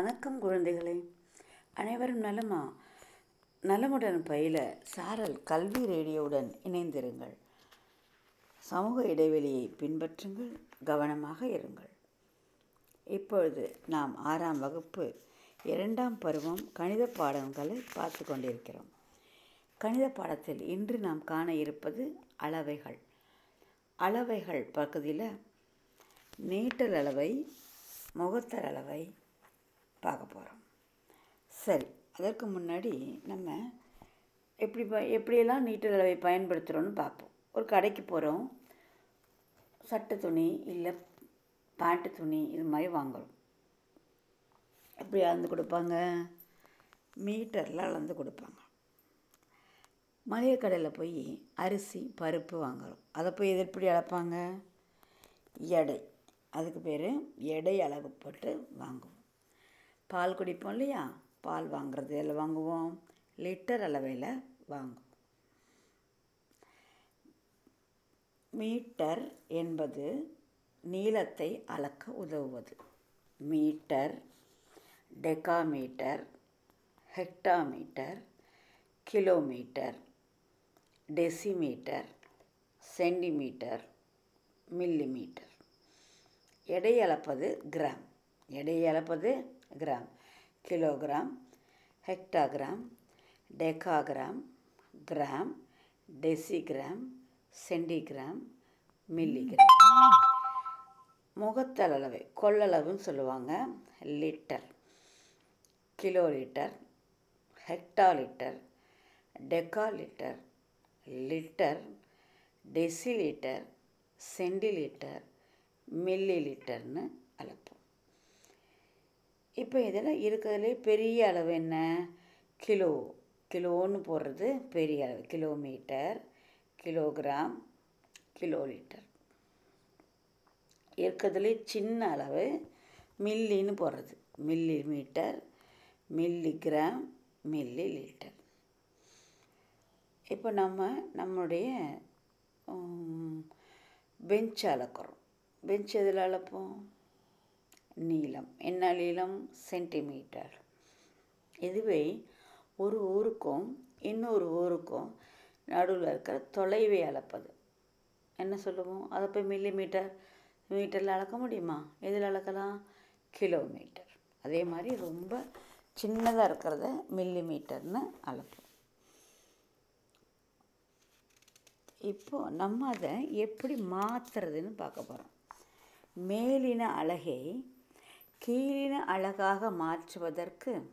வணக்கம் குழந்தைகளே. அனைவரும் நலமா? நலமுடன் பயில சாரல் கல்வி ரேடியோவுடன் இணைந்திருங்கள். சமூக இடைவெளியை பின்பற்றுங்கள் கவனமாக இருங்கள். இப்பொழுது நாம் ஆறாம் வகுப்பு இரண்டாம் பருவம் கணித பாடங்களை பார்த்து கொண்டிருக்கிறோம். கணித பாடத்தில் இன்று நாம் காண இருப்பது அளவைகள். அளவைகள் பகுதியில் நீட்டல் அளவை முகத்தர் அளவை பார்க்க போகிறோம் சரி அதற்கு முன்னாடி நம்ம எப்படி ப எப்படியெல்லாம் நீட்டல் அளவை பயன்படுத்துகிறோன்னு பார்ப்போம். ஒரு கடைக்கு போகிறோம் சட்டை துணி இல்லை பேண்ட்டு துணி இது மாதிரி வாங்குகிறோம் எப்படி அளந்து கொடுப்பாங்க? மீட்டரில் அளந்து கொடுப்பாங்க. மளிகை கடையில் போய் அரிசி பருப்பு வாங்குகிறோம் அதை போய் எது எப்படி அளப்பாங்க? எடை. அதுக்கு பேர் எடை அளவுப்பட்டு வாங்குவோம். பால் குடிப்போம் இல்லையா? பால் வாங்குறது எல்லாம் வாங்குவோம்? லிட்டர் அளவில் வாங்குவோம் மீட்டர் என்பது நீளத்தை அளக்க உதவுவது. Metre decametre hectometre kilometre decimetre centimetre millimetre. எடை அளப்பது கிராம். எடை அளப்பது gram. Kilogram hectogram decagram gram decigram centigram milligram. முகத்தளவு கொள்ளளவுன்னு சொல்லுவாங்க. Litre. Kilo litre hecto litre deca litre litre decilitre centilitre milli லிட்டர்னு அளப்போம். இப்போ இதில் இருக்கிறதுலே பெரிய அளவு என்ன? கிலோ கிலோன்னு போடுறது பெரிய அளவு. கிலோமீட்டர் கிலோகிராம் கிலோ லிட்டர் இருக்கிறதுலே சின்ன அளவு மில்லின்னு போடுறது. Milli metre milligram milli litre இப்போ நம்ம நம்முடைய பெஞ்ச் அளக்கிறோம். பெஞ்ச் எதில் அளப்போம்? நீளம். என்ன நீளம்? சென்டிமீட்டர். இதுவே ஒரு ஊருக்கும் இன்னொரு ஊருக்கும் நடுவில் இருக்கிற தொலைவை அளப்பது. என்ன சொல்லுவோம்? அதை போய் மில்லி மீட்டர் மீட்டரில் அளக்க முடியுமா? எதில் அளக்கலாம்? கிலோமீட்டர் அதே மாதிரி ரொம்ப சின்னதாக இருக்கிறத மில்லி மீட்டர்னு அளப்போம். இப்போது நம்ம அதை எப்படி மாற்றுறதுன்னு பார்க்க போகிறோம் மேலின அழகை கீழின அழகாக மாற்றுவதற்கு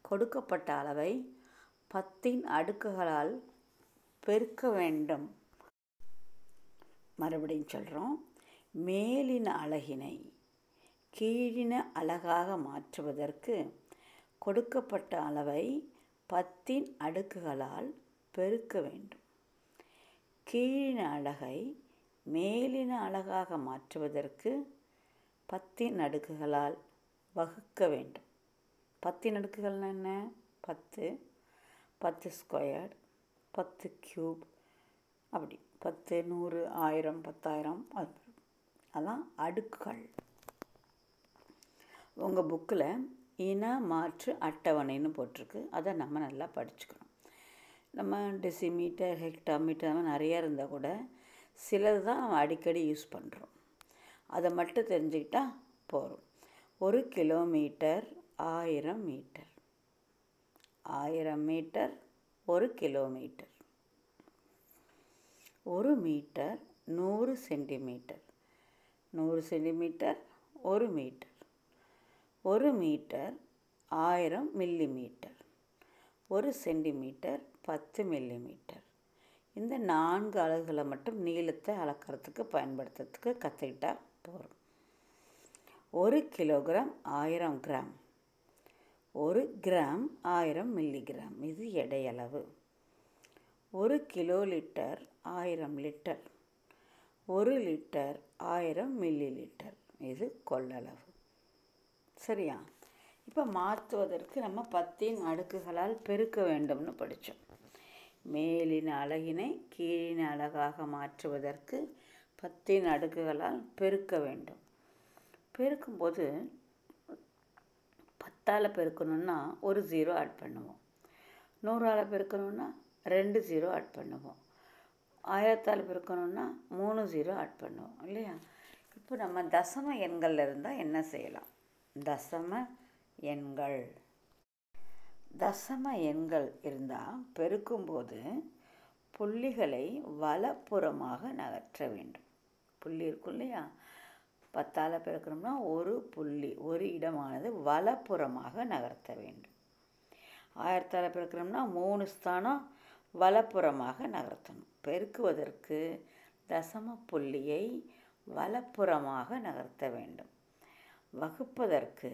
கொடுக்கப்பட்ட அளவை பத்தின் அடுக்குகளால் பெருக்க வேண்டும். மறுபடியும் சொல்கிறோம் மேலின அழகினை கீழின அழகாக மாற்றுவதற்கு கொடுக்கப்பட்ட அளவை பத்தின் அடுக்குகளால் பெருக்க வேண்டும். கீழின அழகை மேலின அழகாக மாற்றுவதற்கு பத்தின் அடுக்குகளால் வகுக்க வேண்டும். பத்தின் அடுக்குகள்னா என்ன? பத்து. பத்து ஸ்கொயர். பத்து க்யூப். அப்படி. பத்து நூறு ஆயிரம் பத்தாயிரம் அது அதான் அடுக்குகள். உங்கள் புக்கில் இன மாற்று அட்டவணைன்னு போட்டிருக்கு. அதை நம்ம நல்லா படிச்சுக்கணும். நம்ம டெசிமீட்டர் ஹெக்டாமீட்டர் மாதிரி நிறையா இருந்தால் கூட சிலது தான் நம்ம அடிக்கடி யூஸ் பண்ணுறோம். அதை மட்டும் தெரிஞ்சுக்கிட்டால் போகிறோம் ஒரு கிலோமீட்டர் ஆயிரம் மீட்டர். ஆயிரம் மீட்டர் ஒரு கிலோமீட்டர். ஒரு மீட்டர் நூறு சென்டிமீட்டர். நூறு சென்டிமீட்டர் ஒரு மீட்டர். ஒரு மீட்டர் ஆயிரம் மில்லி மீட்டர் ஒரு சென்டிமீட்டர் பத்து மில்லி மீட்டர் இந்த நான்கு அலகுகளை மட்டும் நீளத்தை அளக்கிறதுக்கு பயன்படுத்துறதுக்கு கற்றுக்கிட்டால் போகிறோம் ஒரு கிலோகிராம் ஆயிரம் கிராம். ஒரு கிராம் ஆயிரம் மில்லிகிராம். இது எடையளவு. ஒரு கிலோ லிட்டர் ஆயிரம் லிட்டர். ஒரு லிட்டர் ஆயிரம் மில்லி லிட்டர் இது கொள்ளளவு. சரியா? இப்போ மாற்றுவதற்கு நம்ம பத்தின் அடுக்குகளால் பெருக்க வேண்டும்னு படித்தோம் மேலின் அழகினை கீழின் அழகாக மாற்றுவதற்கு பத்தின் அடுக்குகளால் பெருக்க வேண்டும். பெருக்கும்போது பத்தால் பெருக்கணுன்னா ஒரு ஜீரோ ஆட் பண்ணுவோம். நூறால் பெருக்கணுன்னா ரெண்டு ஜீரோ ஆட் பண்ணுவோம். ஆயிரத்தால் பெருக்கணுன்னா மூணு ஜீரோ ஆட் பண்ணுவோம் இல்லையா? இப்போ நம்ம தசம எண்களில் இருந்தால் என்ன செய்யலாம்? தசம எண்கள். தசம எண்கள் இருந்தால் பெருக்கும்போது புள்ளிகளை வலப்புறமாக நகற்ற வேண்டும். புள்ளி இருக்கும் இல்லையா? பத்தால் பிறக்கணும்னா ஒரு புள்ளி ஒரு இடமானது வலப்புறமாக நகர்த்த வேண்டும். ஆயிரத்தால் பிறக்கணும்னா மூணு ஸ்தானம் வலப்புறமாக நகர்த்தணும். பெருக்குவதற்கு தசம புள்ளியை வலப்புறமாக நகர்த்த வேண்டும். வகுப்பதற்கு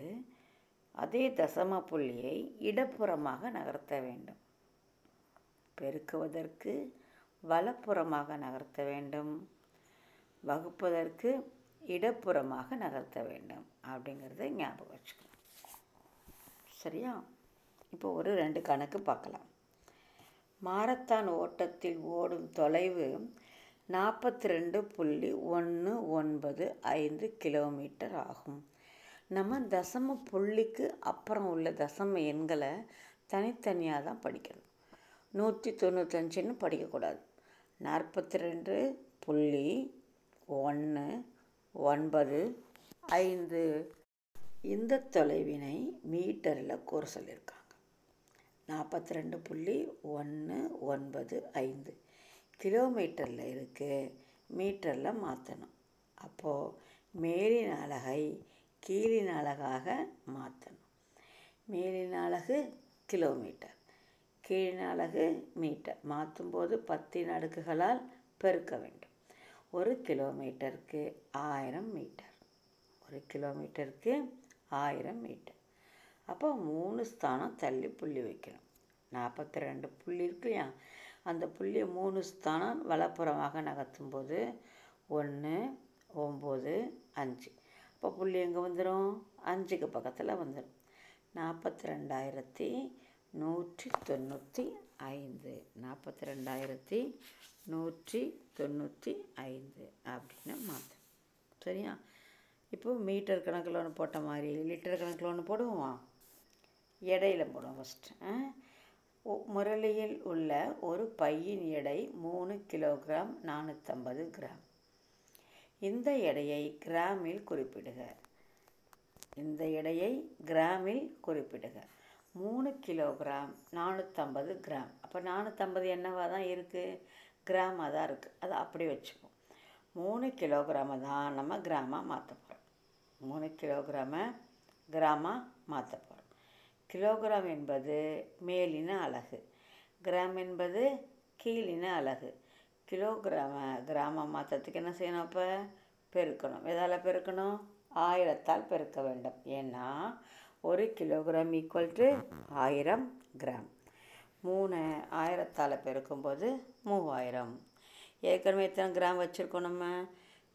அதே தசம புள்ளியை இடப்புறமாக நகர்த்த வேண்டும். பெருக்குவதற்கு வலப்புறமாக நகர்த்த வேண்டும். வகுப்பதற்கு இடப்புறமாக நகர்த்த வேண்டும் அப்படிங்கிறத ஞாபகம் வச்சுக்கணும். சரியா? இப்போ ஒரு ரெண்டு கணக்கு பார்க்கலாம். மாரத்தான் ஓட்டத்தில் ஓடும் தொலைவு நாற்பத்தி ரெண்டு புள்ளி ஒன்று ஒன்பது ஐந்து கிலோமீட்டர் ஆகும். நம்ம தசம புள்ளிக்கு அப்புறம் உள்ள தசம எண்களை தனித்தனியாக தான் படிக்கணும். நூற்றி தொண்ணூத்தஞ்சுன்னு படிக்கக்கூடாது. நாற்பத்தி ரெண்டு புள்ளி ஒன்று ஒன்பது ஐந்து. இந்த தொலைவினை மீட்டரில் கூற சொல்லியிருக்காங்க. நாற்பத்தி ரெண்டு புள்ளி ஒன்று ஒன்பது ஐந்து. கிலோமீட்டரில் இருக்குது மீட்டரில் மாற்றணும். அப்போது மேலின் அழகை கீழின் அழகாக மாற்றணும். மேலின் அழகு கிலோமீட்டர். கீழின் அழகு மீட்டர். மாற்றும்போது பத்தின் அடுக்குகளால் பெருக்க வேண்டும். ஒரு கிலோமீட்டருக்கு ஆயிரம் மீட்டர். ஒரு கிலோமீட்டருக்கு ஆயிரம் மீட்டர். அப்போ மூணு ஸ்தானம் தள்ளி புள்ளி வைக்கணும். நாற்பத்தி ரெண்டு புள்ளி இருக்கு இல்லையா? அந்த புள்ளியை மூணு ஸ்தானம் வலப்புறமாக நகர்த்தும் போது ஒன்று ஒம்பது அஞ்சு. இப்போ புள்ளி எங்கே வந்துடும்? அஞ்சுக்கு பக்கத்தில் வந்துடும். நாற்பத்தி ரெண்டாயிரத்தி நூற்றி தொண்ணூற்றி ஐந்து. நாற்பத்தி ரெண்டாயிரத்தி நூற்றி தொண்ணூற்றி ஐந்து அப்படின்னு மாற்றும் சரியா? இப்போ மீட்டர் கணக்கில் ஒன்று போட்ட மாதிரி லிட்டர் கணக்கில் ஒன்று போடுவோம்? எடையில் போடுவோம் ஃபஸ்ட்டு முரளியில் உள்ள ஒரு பையின் எடை மூணு கிலோகிராம் நானூற்றம்பது கிராம். இந்த எடையை கிராமில் குறிப்பிடுக. இந்த எடையை கிராமில் குறிப்பிடுக. மூணு கிலோகிராம் நானூற்றம்பது கிராம். அப்போ நானூற்றம்பது என்னவாக தான் இருக்குது கிராமாக தான் இருக்குது அதை அப்படி வச்சுப்போம். மூணு கிலோகிராமை தான் நம்ம கிராமாக மாற்ற போகிறோம் மூணு கிலோகிராமை கிராமாக மாற்ற போகிறோம் கிலோகிராம் என்பது மேலின அலகு. கிராம் என்பது கீழின அலகு. கிலோகிராம கிராமம் மாற்றத்துக்கு என்ன செய்யணும் அப்போ? பெருக்கணும். எதால் பெருக்கணும்? ஆயிரத்தால் பெருக்க வேண்டும். ஏன்னா ஒரு கிலோகிராம் ஈக்குவல் டு ஆயிரம் கிராம். மூணு ஆயிரத்தால் பெருக்கும்போது மூவாயிரம். ஏற்கனவே எத்தனை கிராம் வச்சுருக்கோம் நம்ம?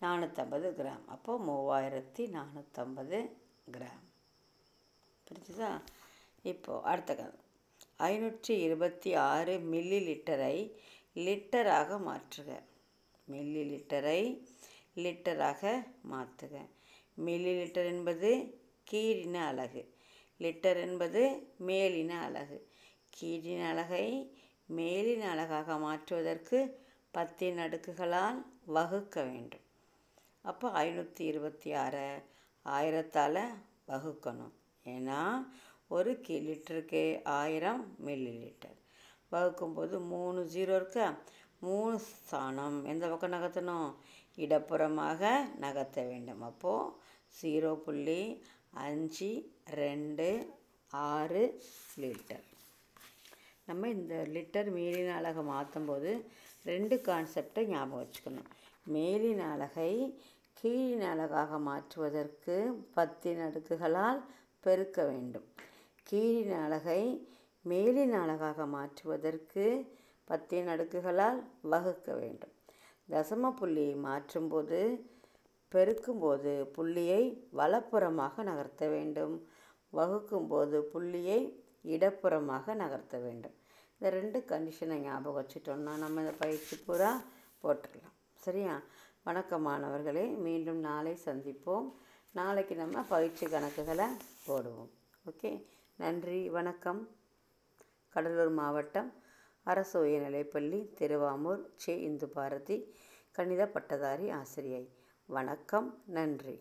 நானூற்றம்பது கிராம். அப்போது மூவாயிரத்தி நானூற்றம்பது கிராம். புரிஞ்சுதா? இப்போது அடுத்த கதை. ஐநூற்றி இருபத்தி ஆறு மில்லி லிட்டரை லிட்டராக மாற்றுக. மில்லி லிட்டரை லிட்டராக மாற்றுக. மில்லி லிட்டர் என்பது கீழின அலகு. லிட்டர் என்பது மேலின அலகு. கீழின் அலகை மேலின அலகாக மாற்றுவதற்கு பத்தின் அடுக்குகளால் வகுக்க வேண்டும். அப்போ ஐநூற்றி இருபத்தி ஆறை ஆயிரத்தால் வகுக்கணும். ஏன்னா ஒரு கி லிட்டருக்கு ஆயிரம் மில்லி லிட்டர் வகுக்கும்போது மூணு ஜீரோ இருக்கா? மூணு ஸ்தானம். எந்த பக்கம் நகர்த்தணும்? இடப்புறமாக நகர்த்த வேண்டும். அப்போது ஜீரோ புள்ளி அஞ்சு ரெண்டு ஆறு லிட்டர். நம்ம இந்த லிட்டர் மேலின அழகை மாற்றும் போது ரெண்டு கான்செப்டை ஞாபகம் வச்சுக்கணும். மேலின அழகை கீழின அழகாக மாற்றுவதற்கு பத்தின் அடுக்குகளால் பெருக்க வேண்டும். கீழின் அழகை மேலின் அழகாக மாற்றுவதற்கு பத்தின் அடுக்குகளால் வகுக்க வேண்டும். தசம புள்ளியை மாற்றும்போது பெருக்கும்போது புள்ளியை வலப்புறமாக நகர்த்த வேண்டும். வகுக்கும்போது புள்ளியை இடப்புறமாக நகர்த்த வேண்டும். இந்த ரெண்டு கண்டிஷனை ஞாபகம் வச்சுட்டோம்னா நம்ம இந்த பயிற்சி பூரா போட்டுடலாம். சரியா? வணக்கம் மாணவர்களே மீண்டும் நாளை சந்திப்போம். நாளைக்கு நம்ம பயிற்சி கணக்குகளை போடுவோம். ஓகே? நன்றி வணக்கம். கடலூர் மாவட்டம் அரசு உயர்நிலைப்பள்ளி திருவாமூர் சே. இந்து பாரதி கணித பட்டதாரி ஆசிரியை. வணக்கம் நன்றி.